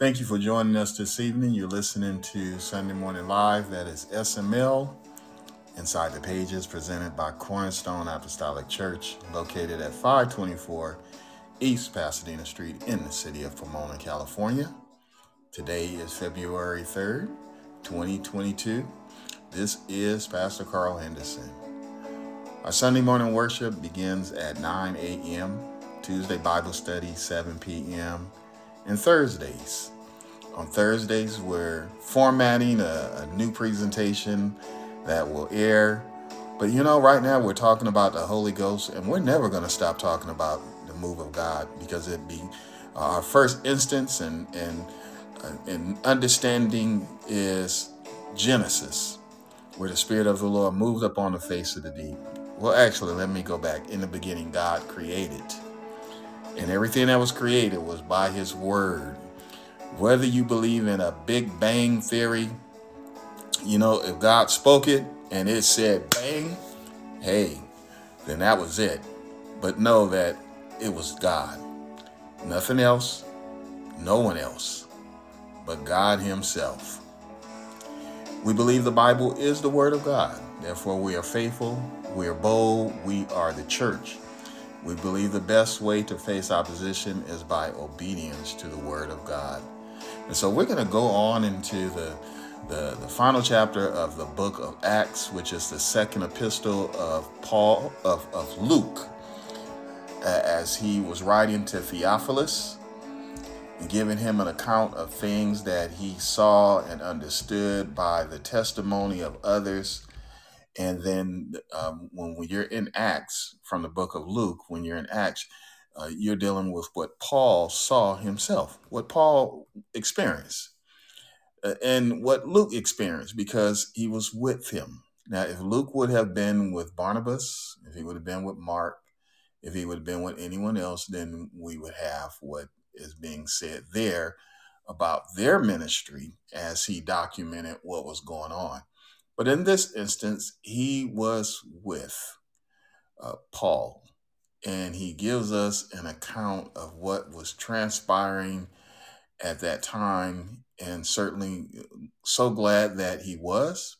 Thank you for joining us this evening. You're listening to Sunday Morning Live. That is SML Inside the Pages, presented by Cornerstone Apostolic Church, located at 524 East Pasadena Street in the city of Pomona, California. Today is February 3rd, 2022. This is Pastor Carl Henderson. Our Sunday morning worship begins at 9 a.m., Tuesday Bible study, 7 p.m., and Thursdays. On Thursdays, we're formatting a, a new presentation that will air. But you know, right now we're talking about the Holy Ghost, and we're never going to stop talking about the move of God because it be our first instance and and uh, and understanding is Genesis, where the Spirit of the Lord moved upon the face of the deep. Well, actually, let me go back. In the beginning, God created, and everything that was created was by His word. Whether you believe in a Big Bang theory, you know, if God spoke it and it said bang, hey, then that was it. But know that it was God. Nothing else, no one else, but God Himself. We believe the Bible is the Word of God. Therefore, we are faithful, we are bold, we are the church. We believe the best way to face opposition is by obedience to the Word of God. And so we're going to go on into the, the, the final chapter of the book of Acts, which is the second epistle of Paul, of, of Luke, as he was writing to Theophilus and giving him an account of things that he saw and understood by the testimony of others. And then um, when, you're in Acts, from the book of Luke, when you're in Acts, uh, you're dealing with what Paul saw himself, what Paul experienced, uh, and what Luke experienced because he was with him. Now, if Luke would have been with Barnabas, if he would have been with Mark, if he would have been with anyone else, then we would have what is being said there about their ministry as he documented what was going on. But in this instance, he was with uh, Paul, and he gives us an account of what was transpiring at that time, and certainly uh, so glad that he was,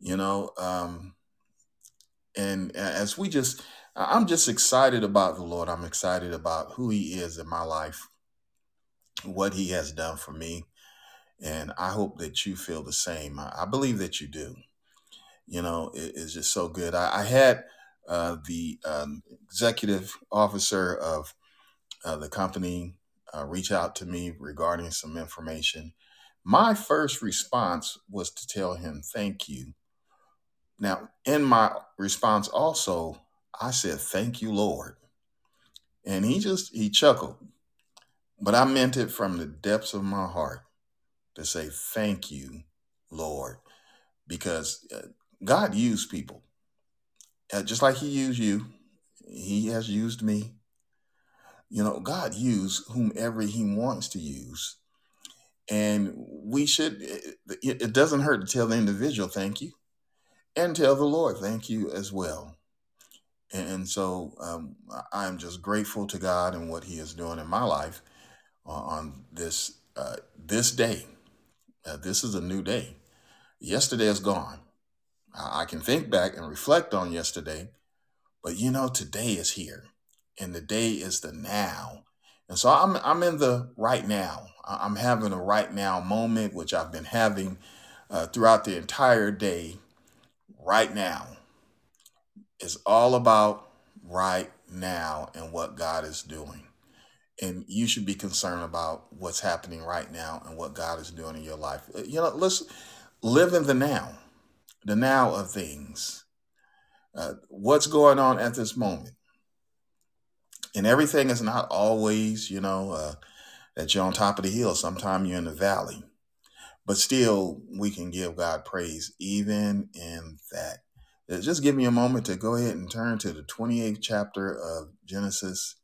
you know. Um, and as we just I'm just excited about the Lord. I'm excited about who He is in my life, what He has done for me. And I hope that you feel the same. I, I believe that you do. You know, it, it's just so good. I, I had uh, the um, executive officer of uh, the company uh, reach out to me regarding some information. My first response was to tell him thank you. Now, in my response, also, I said, Thank you, Lord. And he just, he chuckled. But I meant it from the depths of my heart to say, Thank you, Lord. Because uh, God used people. Uh, just like he used you, he has used me. You know, God used whomever he wants to use. And we should, it, it doesn't hurt to tell the individual thank you and tell the Lord thank you as well. And so um, I- am just grateful to God and what He is doing in my life uh, on this uh, this day. Uh, this is a new day. Yesterday is gone. I I can think back and reflect on yesterday, but you know today is here, and the day is the now. And so I'm I'm in the right now. I- I'm having a right now moment, which I've been having uh, throughout the entire day. Right now. It's all about right now and what God is doing. And you should be concerned about what's happening right now and what God is doing in your life. Uh, You know, let's live in the now, the now of things. Uh, what's going on at this moment? And everything is not always, you know, uh, that you're on top of the hill. Sometimes you're in the valley. But still, we can give God praise even in that. Uh, Just give me a moment to go ahead and turn to the 28th chapter of Genesis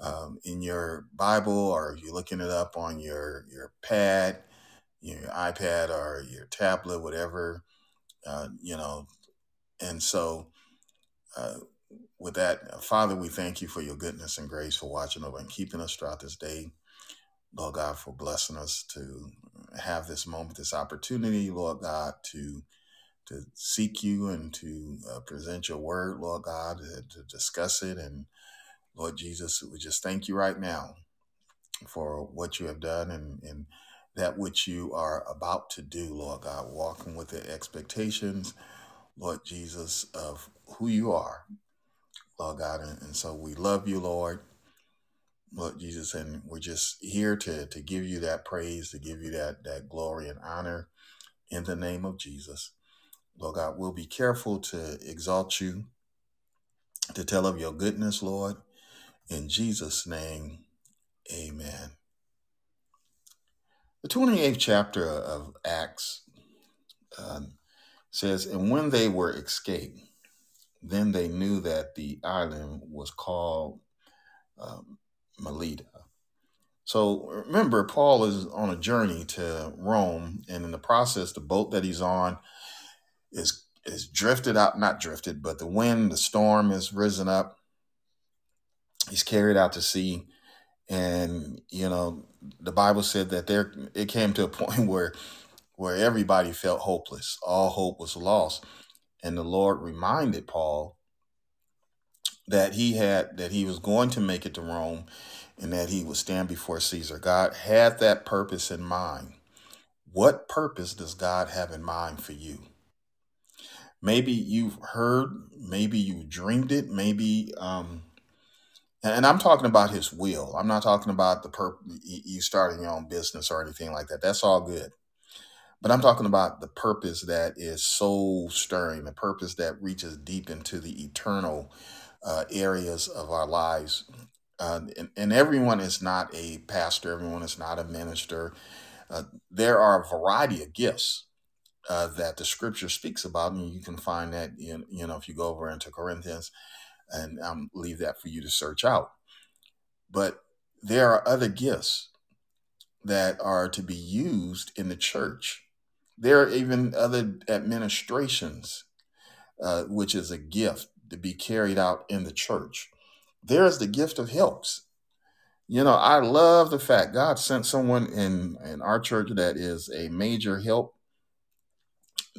um, in your Bible, or you're looking it up on your, your pad, your iPad, or your tablet, whatever, uh, you know. And so, uh, with that, uh, Father, we thank you for your goodness and grace for watching over and keeping us throughout this day. Lord God, for blessing us to have this moment, this opportunity, Lord God, to to seek you and to uh, present your word, Lord God, to, to discuss it. And Lord Jesus, we just thank you right now for what you have done and, and that which you are about to do, Lord God, walking with the expectations, Lord Jesus, of who you are, Lord God. And, and so we love you, Lord. Lord Jesus, and we're just here to to give you that praise, to give you that that glory and honor in the name of Jesus. Lord God, we'll be careful to exalt you, to tell of your goodness, Lord. In Jesus' name, amen. The 28th chapter of Acts um, says, And when they were escaped, then they knew that the island was called um, Melita. So remember, Paul is on a journey to Rome, and in the process, the boat that he's on is is drifted out, not drifted, but the wind, the storm has risen up. He's carried out to sea, and you know the Bible said that there it came to a point where where everybody felt hopeless, all hope was lost, and the Lord reminded Paul that he had that he was going to make it to Rome, and that he would stand before Caesar. God had that purpose in mind. What purpose does God have in mind for you? Maybe you've heard, maybe you dreamed it, maybe, um, and I'm talking about His will. I'm not talking about the purpose you starting your own business or anything like that. That's all good. But I'm talking about the purpose that is soul stirring, the purpose that reaches deep into the eternal uh, areas of our lives. Uh, and, and everyone is not a pastor, everyone is not a minister. Uh, there are a variety of gifts uh, that the scripture speaks about, and you can find that in, you know, if you go over into Corinthians, and um, leave that for you to search out. But there are other gifts that are to be used in the church. There are even other administrations, uh, which is a gift to be carried out in the church. There is the gift of helps. You know, I love the fact God sent someone in in our church that is a major help,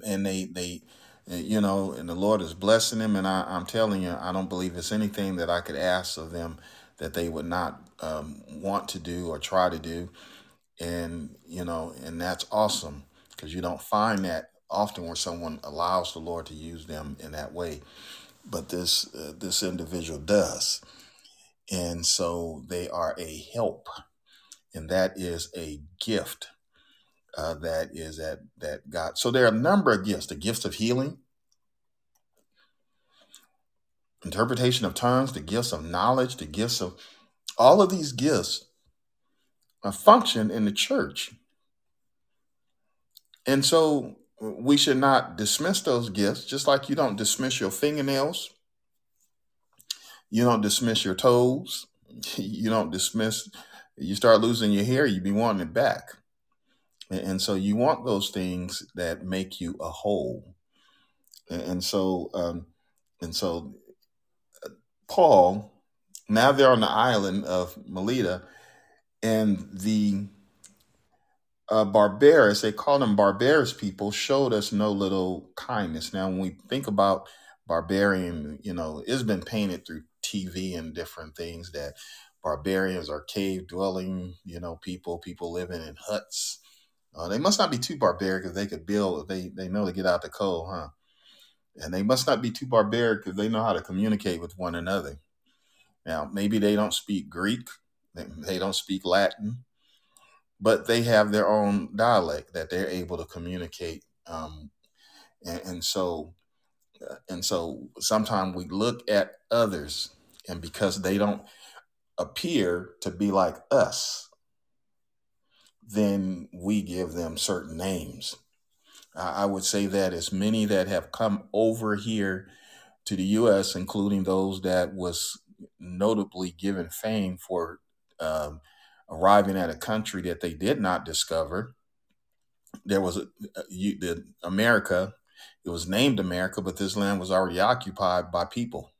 and they they, you know, and the Lord is blessing them. And I, I'm telling you, I don't believe it's anything that I could ask of them that they would not um, want to do or try to do. And you know and that's awesome because you don't find that often where someone allows the lord to use them in that way. But this uh, this individual does. And so they are a help. And that is a gift uh, that is that that god so there are a number of gifts the gifts of healing interpretation of tongues the gifts of knowledge the gifts of all of these gifts uh, function in the church. And so we should not dismiss those gifts, just like you don't dismiss your fingernails, you don't dismiss your toes, you don't dismiss, you start losing your hair, you be wanting it back. And so you want those things that make you a whole. And so, um, and so Paul, now they're on the island of Melita, and the uh, barbarous, they call them barbarous people, showed us no little kindness. Now, when we think about barbarian, you know, it's been painted through TV and different things that barbarians are cave dwelling, you know, people, people living in huts. Uh, they must not be too barbaric if they could build, they, they know to get out the cold, huh? And they must not be too barbaric if they know how to communicate with one another. Now, maybe they don't speak Greek, they, they don't speak Latin, but they have their own dialect that they're able to communicate. Um, and, and so, uh, and so, sometimes we look at others, and because they don't appear to be like us, then we give them certain names. I would say that as many that have come over here to the U.S., including those that was notably given fame for um, arriving at a country that they did not discover. There was a, you, the America. It was named America, but this land was already occupied by people.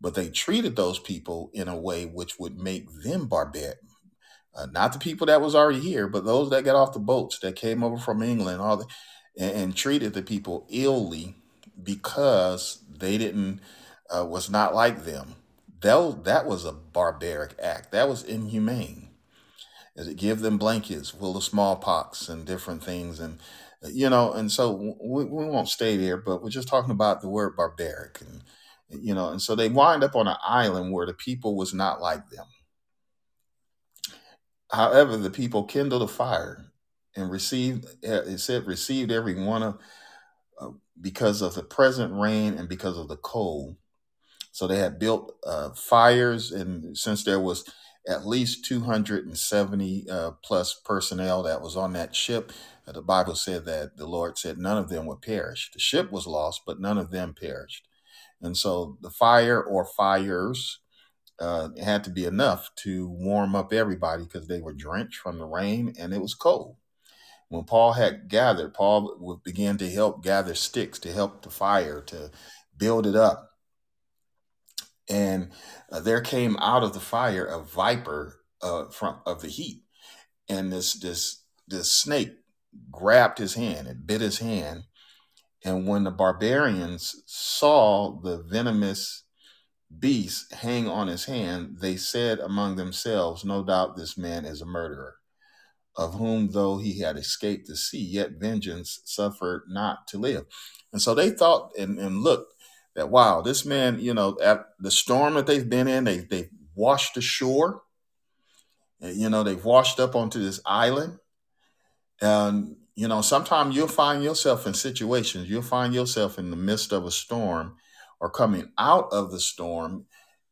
But they treated those people in a way which would make them barbaric, uh, not the people that was already here, but those that got off the boats that came over from England, all the, and, and treated the people illy because they didn't uh, was not like them. That that was a barbaric act. That was inhumane. Is it give them blankets full the smallpox and different things, and uh, you know, and so we, we won't stay there, but we're just talking about the word barbaric, and you know, and so they wind up on an island where the people was not like them However, the people kindled a fire and received, uh, it said, received every one of, uh, because of the present rain and because of the cold. So they had built uh, fires, and since there was at least 270 uh, plus personnel that was on that ship, uh, the Bible said that the Lord said none of them would perish. The ship was lost, but none of them perished. And so the fire or fires uh, it had to be enough to warm up everybody because they were drenched from the rain and it was cold. When Paul had gathered, Paul begin to help gather sticks to help the fire to build it up. And uh, there came out of the fire a viper uh, from of the heat, and this this this snake grabbed his hand and bit his hand. And when the barbarians saw the venomous beast hang on his hand, they said among themselves, No doubt this man is a murderer, of whom though he had escaped the sea, yet vengeance suffered not to live. And so they thought and, and looked that, wow, this man, you know, at the storm that they've been in, they, they've washed ashore. You know, they've washed up onto this island. And, you know, sometimes you'll find yourself in situations, you'll find yourself in the midst of a storm or coming out of the storm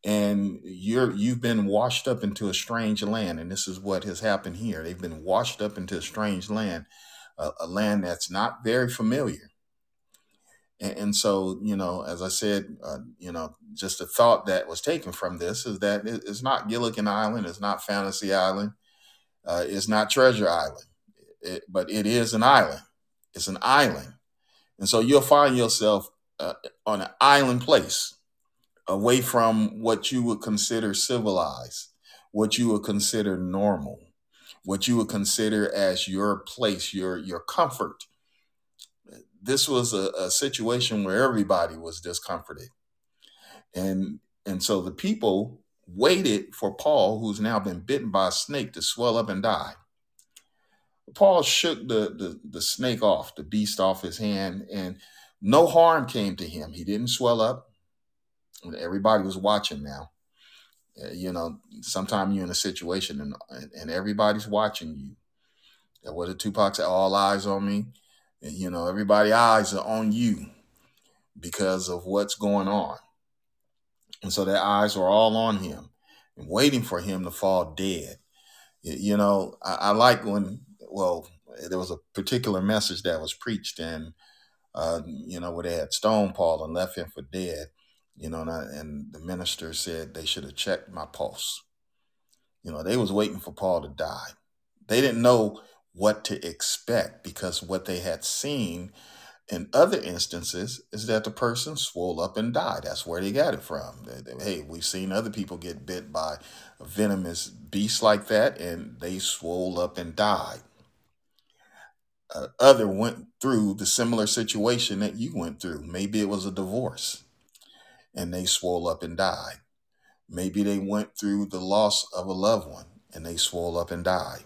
and you're you've been washed up into a strange land and this is what has happened here. They've been washed up into a strange land a, a land that's not very familiar. And, so you know as i said uh, you know just a thought that was taken from this is that it, it's not gilligan island it's not fantasy island uh, it's not treasure island. It, but it is an island. It's an island. And so you'll find yourself uh, on an island place away from what you would consider civilized, what you would consider normal, what you would consider as your place, your your comfort. This was a, a situation where everybody was discomforted. And and so the people waited for Paul, who's now been bitten by a snake, to swell up and die. Paul shook the, the, the snake off, the beast off his hand, and no harm came to him. He didn't swell up. Everybody was watching now. Uh, you know, sometimes you're in a situation and, and everybody's watching you. That was did Tupac say? All eyes on me. And, you know, everybody eyes are on you because of what's going on. And so their eyes are all on him and waiting for him to fall dead. You know, I, I like when, well, there was a particular message that was preached and uh, you know, where they had stoned Paul and left him for dead, you know, and, I, and the minister said they should have checked my pulse. You know, they was waiting for Paul to die. They didn't know what to expect because what they had seen in other instances is that the person swole up and died. That's where they got it from. They, they, hey, we've seen other people get bit by venomous beast like that, and they swole up and died uh, other went through the similar situation that you went through. Maybe it was a divorce and they swole up and died. Maybe they went through the loss of a loved one and they swole up and died.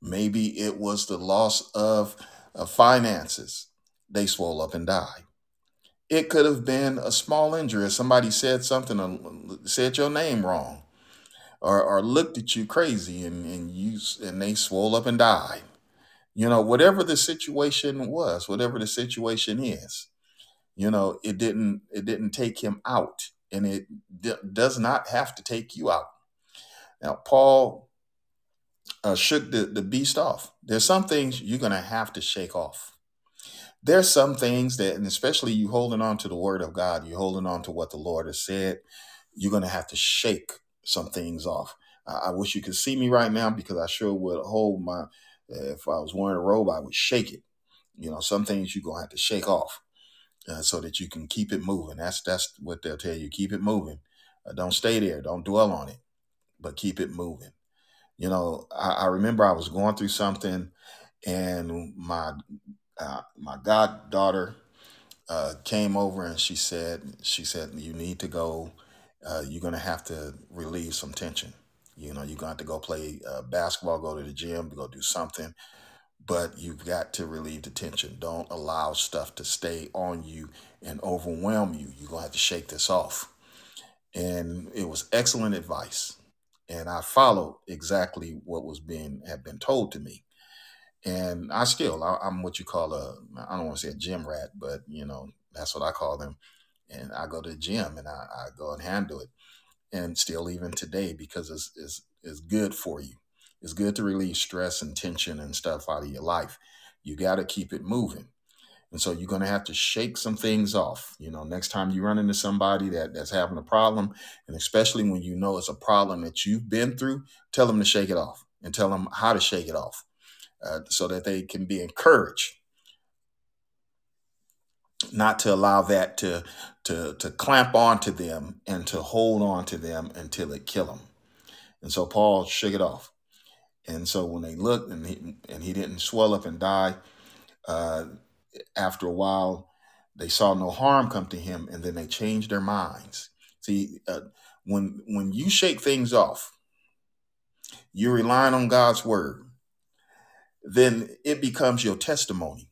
Maybe it was the loss of, of finances. They swole up and died. It could have been a small injury. Somebody said something, or said your name wrong, or, or looked at you crazy, and, and you and they swole up and died you know whatever the situation was whatever the situation is you know it didn't it didn't take him out and it d- does not have to take you out. Now paul uh, shook the, the beast off. There's some things you're to have to shake off. There's some things that and especially you holding on to the word of god you're holding on to what the lord has said you're going to have to shake some things off. I, I wish you could see me right now because i sure would. Hold my if I was wearing a robe, I would shake it. You know, some things you're gonna have to shake off uh, so that you can keep it moving. That's that's what they'll tell you. Keep it moving. Uh, don't stay there. Don't dwell on it, but keep it moving. You know, I, I remember I was going through something, and my uh, my goddaughter uh, came over and she said, she said, you need to go. Uh, you're gonna have to relieve some tension. You know, you're gonna have to go play uh, basketball, go to the gym, go do something. But you've got to relieve the tension. Don't allow stuff to stay on you and overwhelm you. You're gonna have to shake this off. And it was excellent advice. And I followed exactly what was being had been told to me and I still I, I'm what you call a I don't want to say a gym rat, but you know that's what I call them. And I go to the gym and I, I go and handle it, and still even today because it's, it's it's good for you. It's good to relieve stress and tension and stuff out of your life. You got to keep it moving. And so you're going to have to shake some things off. You know, next time you run into somebody that, that's having a problem, and especially when you know it's a problem that you've been through, tell them to shake it off and tell them how to shake it off uh, so that they can be encouraged not to allow that to to to clamp onto them and to hold on to them until it kill them. And so Paul shook it off. And so when they looked and he and he didn't swell up and die, uh, after a while they saw no harm come to him, and then they changed their minds. See, uh, when when you shake things off, you're relying on God's word. Then it becomes your testimony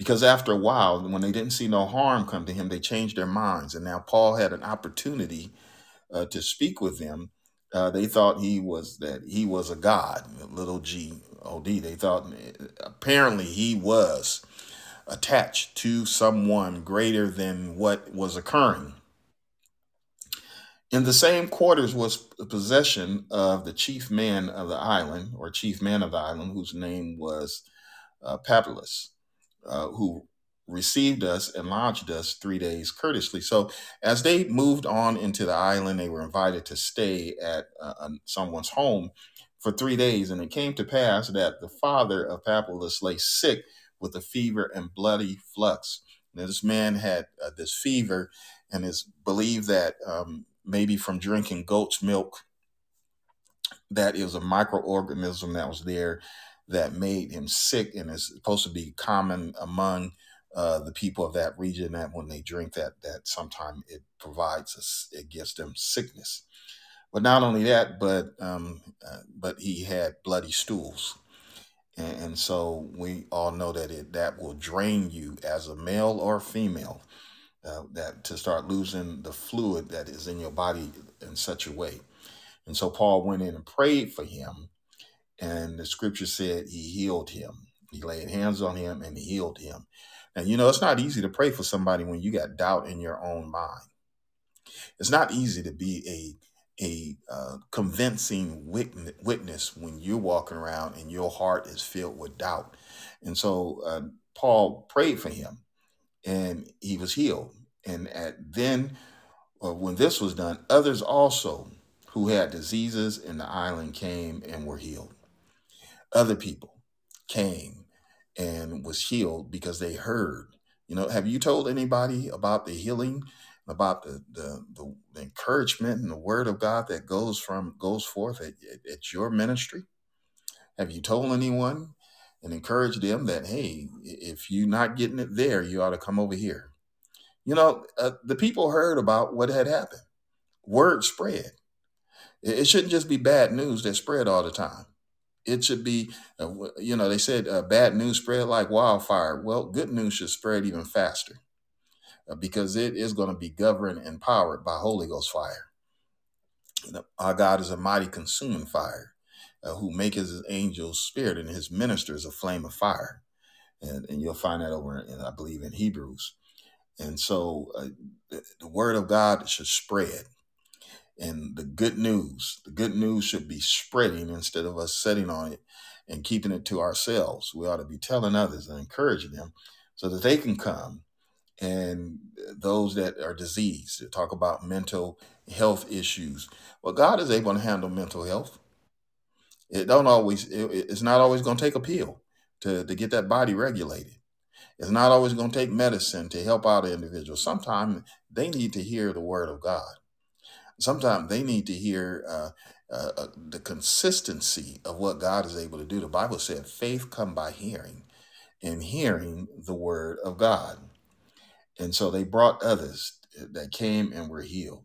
because after a while, when they didn't see no harm come to him, they changed their minds. And now Paul had an opportunity uh, to speak with them. Uh, they thought he was that he was a god, little g o d. They thought apparently he was attached to someone greater than what was occurring. In the same quarters was the possession of the chief man of the island, or chief man of the island, whose name was uh, Papillus uh, who received us and lodged us three days courteously. So, as they moved on into the island, they were invited to stay at uh, someone's home for three days. And it came to pass that the father of Papillus lay sick with a fever and bloody flux. Now, this man had uh, this fever and is believed that um, maybe from drinking goat's milk, that is a microorganism that was there that made him sick and is supposed to be common among uh, the people of that region that when they drink that that sometimes it provides us it gives them sickness. But not only that but um, uh, but he had bloody stools. And, and so we all know that it that will drain you as a male or female uh, that to start losing the fluid that is in your body in such a way. And so paul went in and prayed for him and the scripture said he healed him. He laid hands on him and healed him. And you know, it's not easy to pray for somebody when you got doubt in your own mind. It's not easy to be a a uh, convincing witness when you're walking around and your heart is filled with doubt. And so uh, Paul prayed for him, and he was healed. And at then, uh, when this was done, others also who had diseases in the island came and were healed other people came and was healed because they heard. You know, have you told anybody about the healing, about the the, the, encouragement and the word of God that goes from goes forth at, at, at your ministry? Have you told anyone and encouraged them that hey, if you're not getting it there, you ought to come over here? You know, uh, the people heard about what had happened. Word spread. It, it shouldn't just be bad news that spread all the time. It should be, uh, you know, they said uh, bad news spread like wildfire. Well, good news should spread even faster uh, because it is going to be governed and powered by Holy Ghost fire. Our God is a mighty consuming fire uh, who makes his angels spirit and his ministers a flame of fire. And, and you'll find that over, in, I believe, in Hebrews. And so the word of God should spread and the good news the good news should be spreading instead of us sitting on it and keeping it to ourselves. We ought to be telling others and encouraging them so that they can come and those that are diseased talk about mental health issues. Well god is able to handle mental health. It don't always it, it's not always going to take a pill to, to get that body regulated. It's not always going to take medicine to help out an individual. Sometimes they need to hear the word of god sometimes they need to hear uh, uh, uh, the consistency of what God is able to do. The Bible said, "Faith come by hearing, and hearing the word of God." And so they brought others that came and were healed,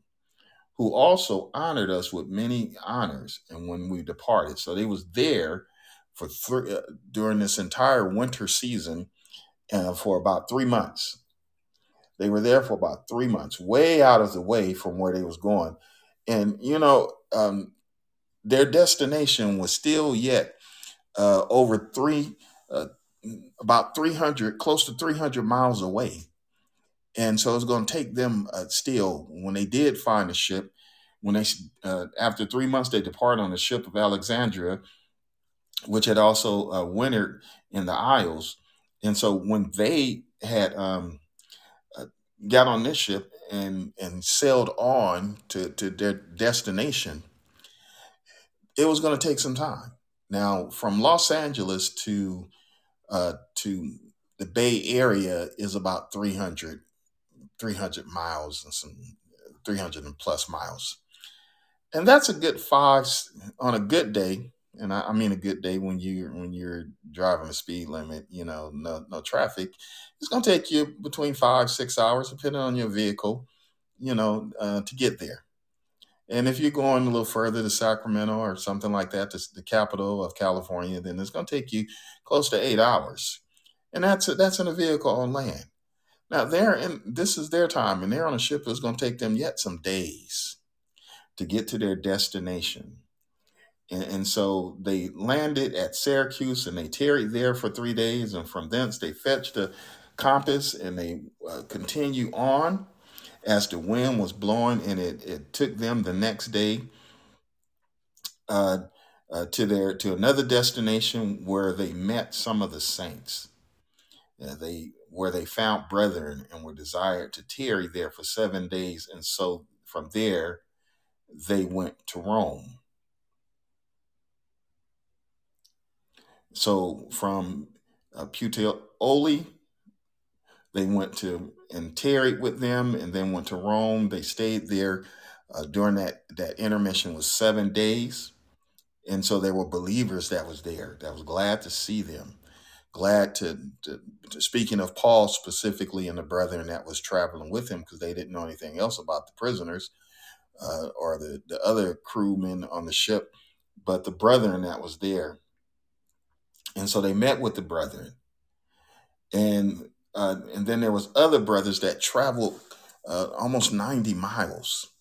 who also honored us with many honors. And when we departed, so they was there for uh, during this entire winter season uh, for about three months. They were there for about three months, way out of the way from where they was going. And you know, um, their destination was still yet uh, over three, uh, about 300, close to 300 miles away. And so it's going to take them uh, still, when they did find a ship, when they, uh, after three months, they depart on the ship of Alexandria, which had also uh, wintered in the Isles. And so when they had um, got on this ship and and sailed on to, to their destination, it was going to take some time. Now, from Los Angeles to uh, to the Bay Area is about 300, 300 miles and some 300 and plus miles. And that's a good five on a good day. And I, I mean a good day when you when you're driving the speed limit, you know, no no traffic. It's to take you between five six hours, depending on your vehicle, you know, uh, to get there. And if you're going a little further to Sacramento or something like that, to the capital of California, then it's to take you close to eight hours. And that's that's in a vehicle on land. Now they're in this is their time, and they're on a ship that's to take them yet some days to get to their destination. And, and so they landed at Syracuse and they tarried there for three days, and from thence they fetched a compass and they uh, continue on as the wind was blowing, and it, it took them the next day uh, uh, to their to another destination where they met some of the saints. Uh, they where they found brethren and were desired to tarry there for seven days, and so from there they went to Rome. So from uh, Puteoli, they went to and tarried with them, and then went to Rome. They stayed there uh, during that that intermission was seven days, and so there were believers that was there that was glad to see them, glad to, to, to speaking of Paul specifically and the brethren that was traveling with him because they didn't know anything else about the prisoners uh, or the the other crewmen on the ship, but the brethren that was there, and so they met with the brethren. And uh, and then there was other brothers that traveled uh, almost 90 miles.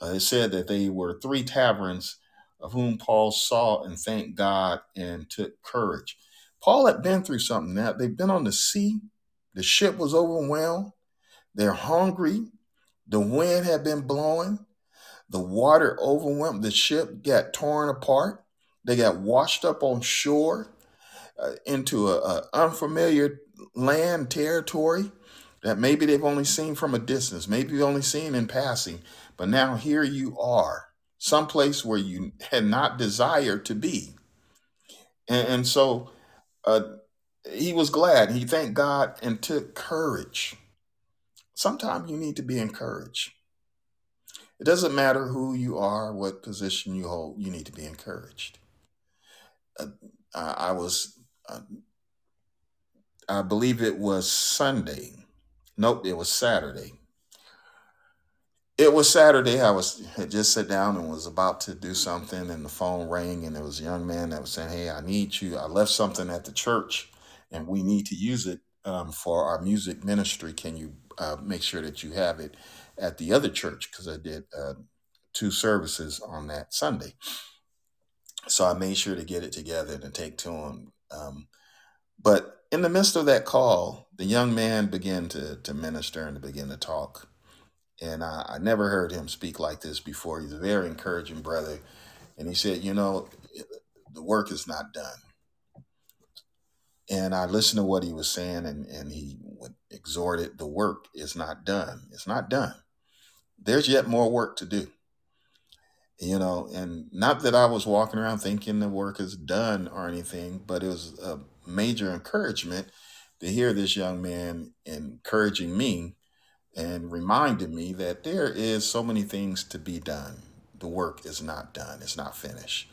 Uh, it said that they were three taverns of whom paul saw and thanked god and took courage. Paul had been through something. Now they've been on the sea. The ship was overwhelmed. They're hungry. The wind had been blowing. The water overwhelmed. The ship got torn apart. They got washed up on shore uh, into a, a unfamiliar land territory that maybe they've only seen from a distance, maybe only seen in passing, but now here you are, someplace where you had not desired to be. And, and so uh, he was glad. He thanked God and took courage. Sometimes you need to be encouraged. It doesn't matter who you are, what position you hold, you need to be encouraged. Uh, I was I believe it was Sunday. Nope, it was Saturday. It was Saturday. I was had just sat down and was about to do something, and the phone rang, and there was a young man that was saying, "Hey, I need you. I left something at the church, and we need to use it um, for our music ministry. Can you uh, make sure that you have it at the other church? Because I did uh, two services on that Sunday, so I made sure to get it together and take to him. Um, but in the midst of that call, the young man began to, to minister and to begin to talk. And I, I never heard him speak like this before. He's a very encouraging brother. And he said, You know, the work is not done. And I listened to what he was saying, and, and he exhorted the work is not done. It's not done. There's yet more work to do. You know, and not that I was walking around thinking the work is done or anything, but it was a major encouragement to hear this young man encouraging me and reminded me that there is so many things to be done. the work is not done, it's not finished.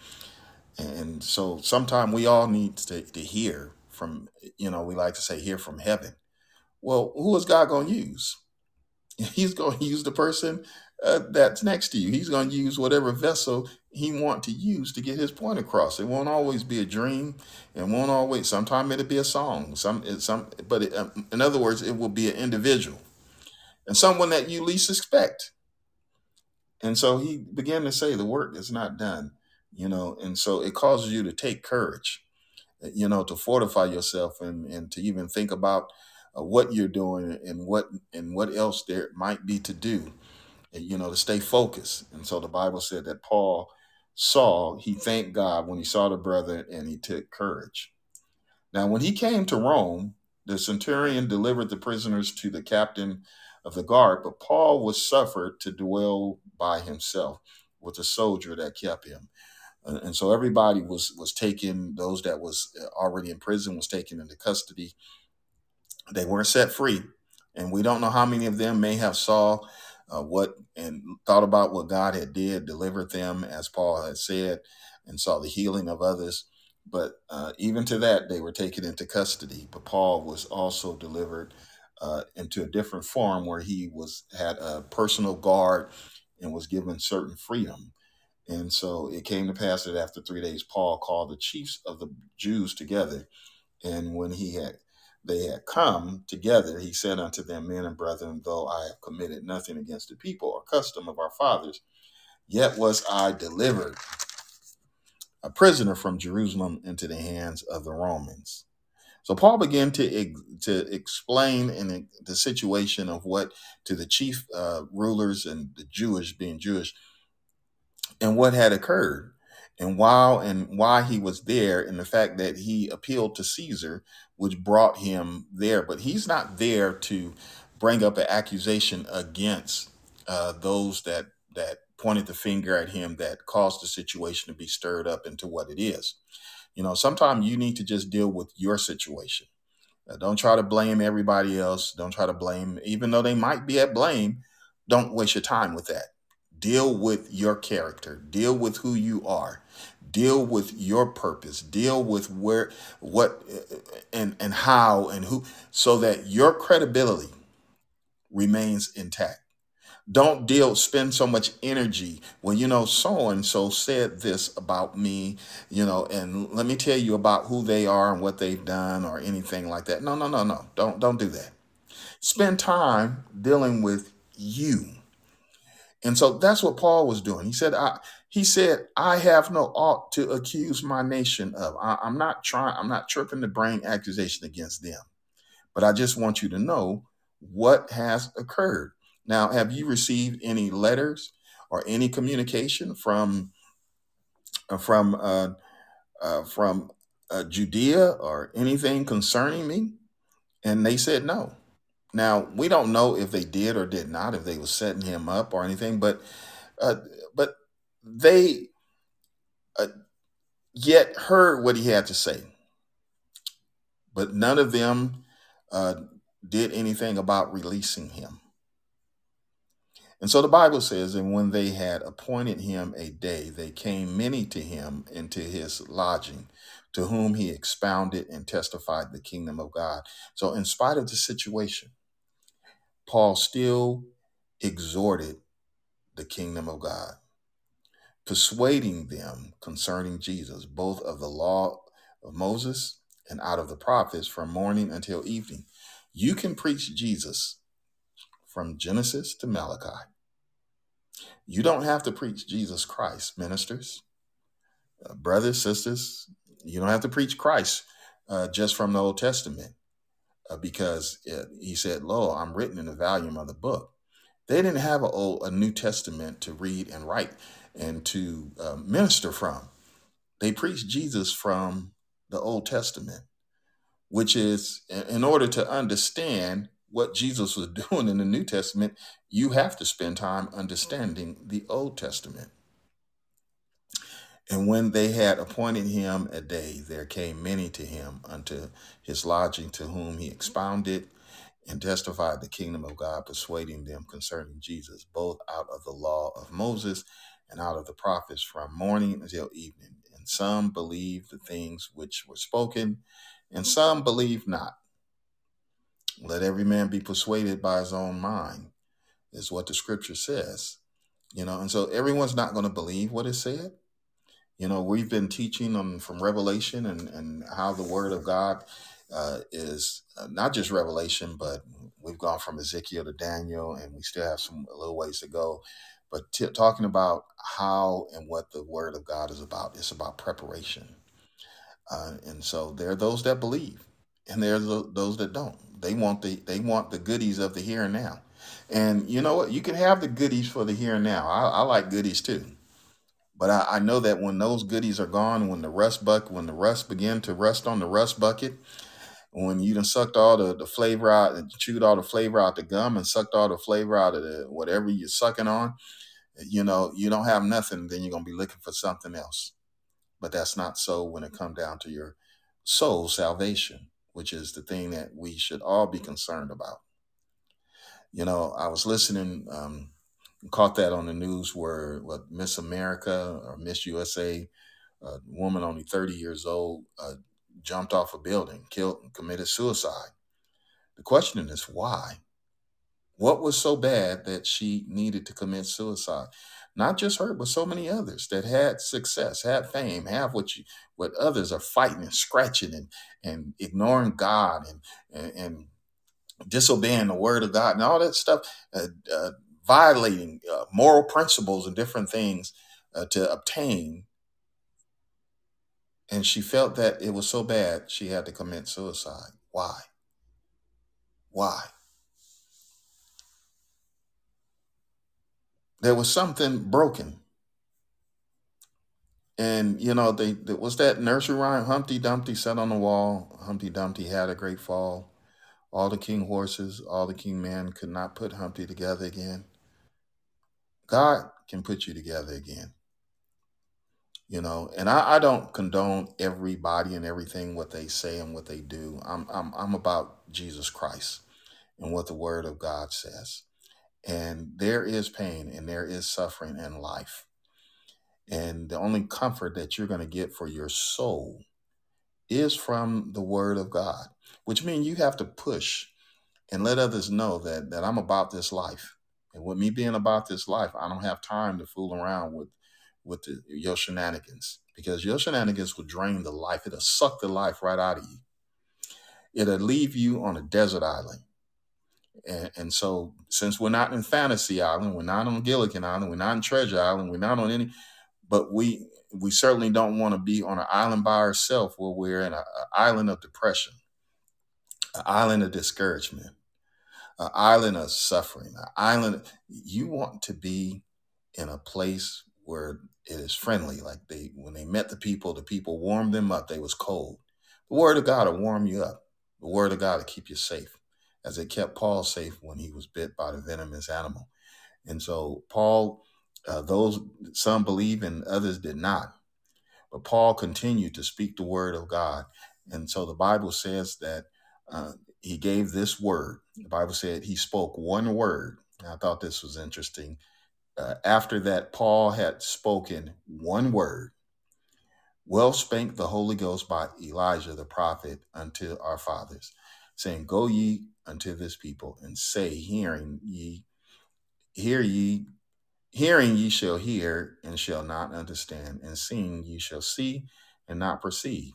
And so sometimes we all need to, to hear from, you know, we like to say, hear from heaven. Well, who is God going to use? He's going to use the person uh, that's next to you. He's going to use whatever vessel he want to use to get his point across. It won't always be a dream. It won't always. Sometimes it'll be a song. Some, some. But it, um, in other words, it will be an individual and someone that you least expect. And so he began to say, the work is not done. You know, and so it causes you to take courage. You know, to fortify yourself and and to even think about uh, what you're doing and what and what else there might be to do you know, to stay focused. And so the Bible said that Paul saw, he thanked God when he saw the brother and he took courage. Now, when he came to Rome, the centurion delivered the prisoners to the captain of the guard, but Paul was suffered to dwell by himself with a soldier that kept him. And so everybody was was taken; those that was uh, already in prison was taken into custody. They weren't set free, and we don't know how many of them may have saw uh, what and thought about what God had did, delivered them, as Paul had said, and saw the healing of others. But uh, even to that, they were taken into custody. But Paul was also delivered uh, into a different form where he was had a personal guard and was given certain freedom. And so it came to pass that after three days, Paul called the chiefs of the Jews together. And when he had they had come together, he said unto them, Men and brethren, though I have committed nothing against the people or custom of our fathers, yet was I delivered a prisoner from Jerusalem into the hands of the Romans. So Paul began to to explain in the situation of what to the chief uh, rulers and the Jewish, being Jewish, and what had occurred and while and why he was there and the fact that he appealed to Caesar which brought him there but he's not there to bring up an accusation against uh, those that that pointed the finger at him that caused the situation to be stirred up into what it is you know sometimes you need to just deal with your situation uh, don't try to blame everybody else. Don't try to blame, even though they might be at blame. Don't waste your time with that. Deal with your character. Deal with who you are. Deal with your purpose. Deal with where, what, and and how and who, so that your credibility remains intact. Don't deal, spend so much energy when you know so and so said this about me, you know, and let me tell you about who they are and what they've done or anything like that. No, no, no, no. Don't don't do that. Spend time dealing with you. And so that's what Paul was doing. He said, I he said, I have no ought to accuse my nation of. I, I'm not trying, I'm not tripping to bring accusation against them. But I just want you to know what has occurred. Now, have you received any letters or any communication from uh, from uh, uh, from uh, Judea or anything concerning me? And they said no. Now we don't know if they did or did not, if they were setting him up or anything, but uh, but they uh, yet heard what he had to say, but none of them uh, did anything about releasing him. And so the Bible says, and when they had appointed him a day, they came many to him into his lodging, to whom he expounded and testified the kingdom of God. So, in spite of the situation, Paul still exhorted the kingdom of God, persuading them concerning Jesus, both of the law of Moses and out of the prophets from morning until evening. You can preach Jesus from Genesis to Malachi. You don't have to preach Jesus Christ, ministers, uh, brothers, sisters. You don't have to preach Christ uh, just from the Old Testament uh, because uh, he said, Lo, I'm written in the volume of the book. They didn't have a, a New Testament to read and write and to uh, minister from. They preached Jesus from the Old Testament, which is in order to understand what Jesus was doing in the New Testament, you have to spend time understanding the Old Testament. And when they had appointed him a day, there came many to him unto his lodging, to whom he expounded and testified the kingdom of God, persuading them concerning Jesus, both out of the law of Moses and out of the prophets from morning until evening. And some believed the things which were spoken, and some believed not. Let every man be persuaded by his own mind, is what the scripture says. You know, and so everyone's not going to believe what is said. You know, we've been teaching on from Revelation and, and how the Word of God uh, is uh, not just Revelation, but we've gone from Ezekiel to Daniel, and we still have some a little ways to go. But t- talking about how and what the Word of God is about, it's about preparation. Uh, and so there are those that believe, and there are tho- those that don't. They want the they want the goodies of the here and now. And you know what? You can have the goodies for the here and now. I, I like goodies too. But I, I know that when those goodies are gone, when the rust bucket, when the rust begin to rust on the rust bucket, when you done sucked all the, the flavor out and chewed all the flavor out the gum and sucked all the flavor out of the whatever you're sucking on, you know, you don't have nothing, then you're gonna be looking for something else. But that's not so when it comes down to your soul salvation, which is the thing that we should all be concerned about. You know, I was listening, um, caught that on the news where what Miss America or Miss USA, a woman only 30 years old, uh, jumped off a building, killed, and committed suicide. The question is why? What was so bad that she needed to commit suicide? Not just her, but so many others that had success, had fame, have what you what others are fighting and scratching and and ignoring God and and, and disobeying the word of God and all that stuff, uh, uh, violating uh, moral principles and different things uh, to obtain. And she felt that it was so bad she had to commit suicide. Why? Why? There was something broken. And you know, they was that nursery rhyme, Humpty Dumpty sat on the wall. Humpty Dumpty had a great fall. All the king horses, all the king men could not put Humpty together again. God can put you together again. You know, and I, I don't condone everybody and everything what they say and what they do. I'm I'm I'm about Jesus Christ and what the word of God says. And there is pain and there is suffering in life. And the only comfort that you're going to get for your soul is from the word of God, which means you have to push and let others know that that I'm about this life. And with me being about this life, I don't have time to fool around with with the, your shenanigans because your shenanigans will drain the life. It'll suck the life right out of you. It'll leave you on a desert island. And, and so, since we're not in Fantasy Island, we're not on Gilligan Island, we're not in Treasure Island, we're not on any, but we we certainly don't want to be on an island by ourselves where we're in an island of depression, an island of discouragement, an island of suffering, an island. You want to be in a place where it is friendly. Like they, when they met the people, the people warmed them up. They was cold. The word of God will warm you up. The word of God will keep you safe, as it kept Paul safe when he was bit by the venomous animal. And so Paul, uh, those some believe and others did not. But Paul continued to speak the word of God. And so the Bible says that uh, he gave this word. The Bible said he spoke one word. I thought this was interesting. Uh, after that, Paul had spoken one word. Well spake the Holy Ghost by Elijah the prophet unto our fathers, saying, Go ye unto this people and say, Hearing ye, hear ye, hearing ye shall hear and shall not understand, and seeing ye shall see and not perceive.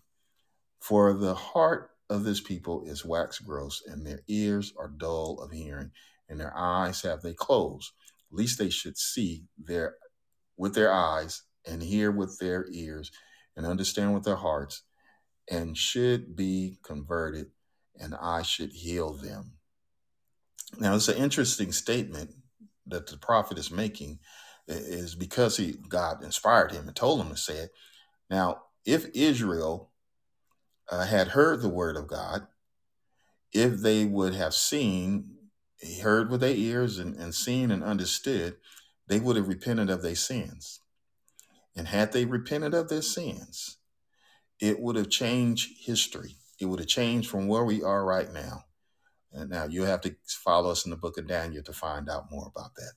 For the heart of this people is wax gross, and their ears are dull of hearing, and their eyes have they closed, lest they should see their with their eyes and hear with their ears and understand with their hearts and should be converted and I should heal them. Now it's an interesting statement that the prophet is making is because he God inspired him and told him to say it. Now, if Israel uh, had heard the word of God, if they would have seen, heard with their ears and, and seen and understood, they would have repented of their sins. And had they repented of their sins, it would have changed history. It would have changed from where we are right now. And now you have to follow us in the book of Daniel to find out more about that.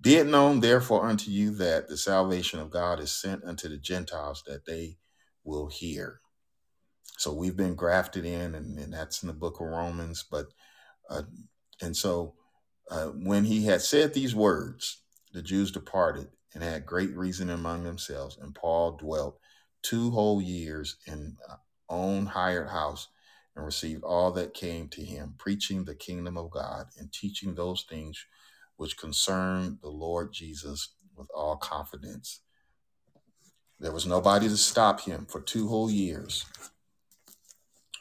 Be it known, therefore, unto you that the salvation of God is sent unto the Gentiles that they will hear. So we've been grafted in, and, and that's in the book of Romans. But uh, and so uh, when he had said these words, the Jews departed and had great reason among themselves. And Paul dwelt two whole years in uh, own hired house and received all that came to him, preaching the kingdom of God and teaching those things which concern the Lord Jesus with all confidence. There was nobody to stop him for two whole years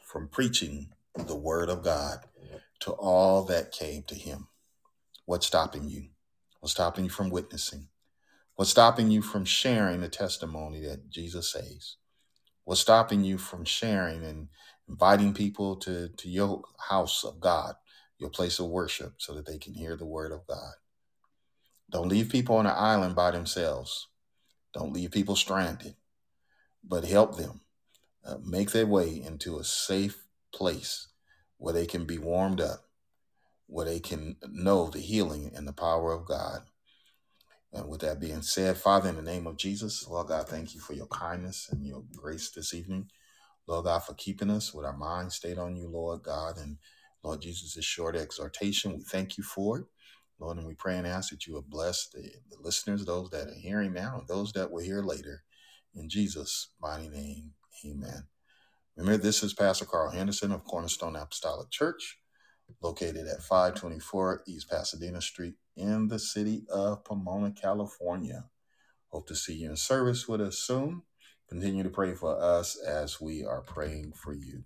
from preaching the word of God to all that came to him. What's stopping you? What's stopping you from witnessing? What's stopping you from sharing the testimony that Jesus saves? What's stopping you from sharing and inviting people to, to your house of God, your place of worship, so that they can hear the word of God? Don't leave people on an island by themselves. Don't leave people stranded, but help them uh, make their way into a safe place where they can be warmed up, where they can know the healing and the power of God. And with that being said, Father, in the name of Jesus, Lord God, thank you for your kindness and your grace this evening. Lord God, for keeping us with our minds stayed on you, Lord God. And Lord Jesus, this short exhortation, we thank you for it. Lord, and we pray and ask that you would bless the, the listeners, those that are hearing now, and those that will hear later. In Jesus' mighty name, amen. Remember, this is Pastor Carl Henderson of Cornerstone Apostolic Church, located at 524 East Pasadena Street in the city of Pomona, California. Hope to see you in service with us soon. Continue to pray for us as we are praying for you.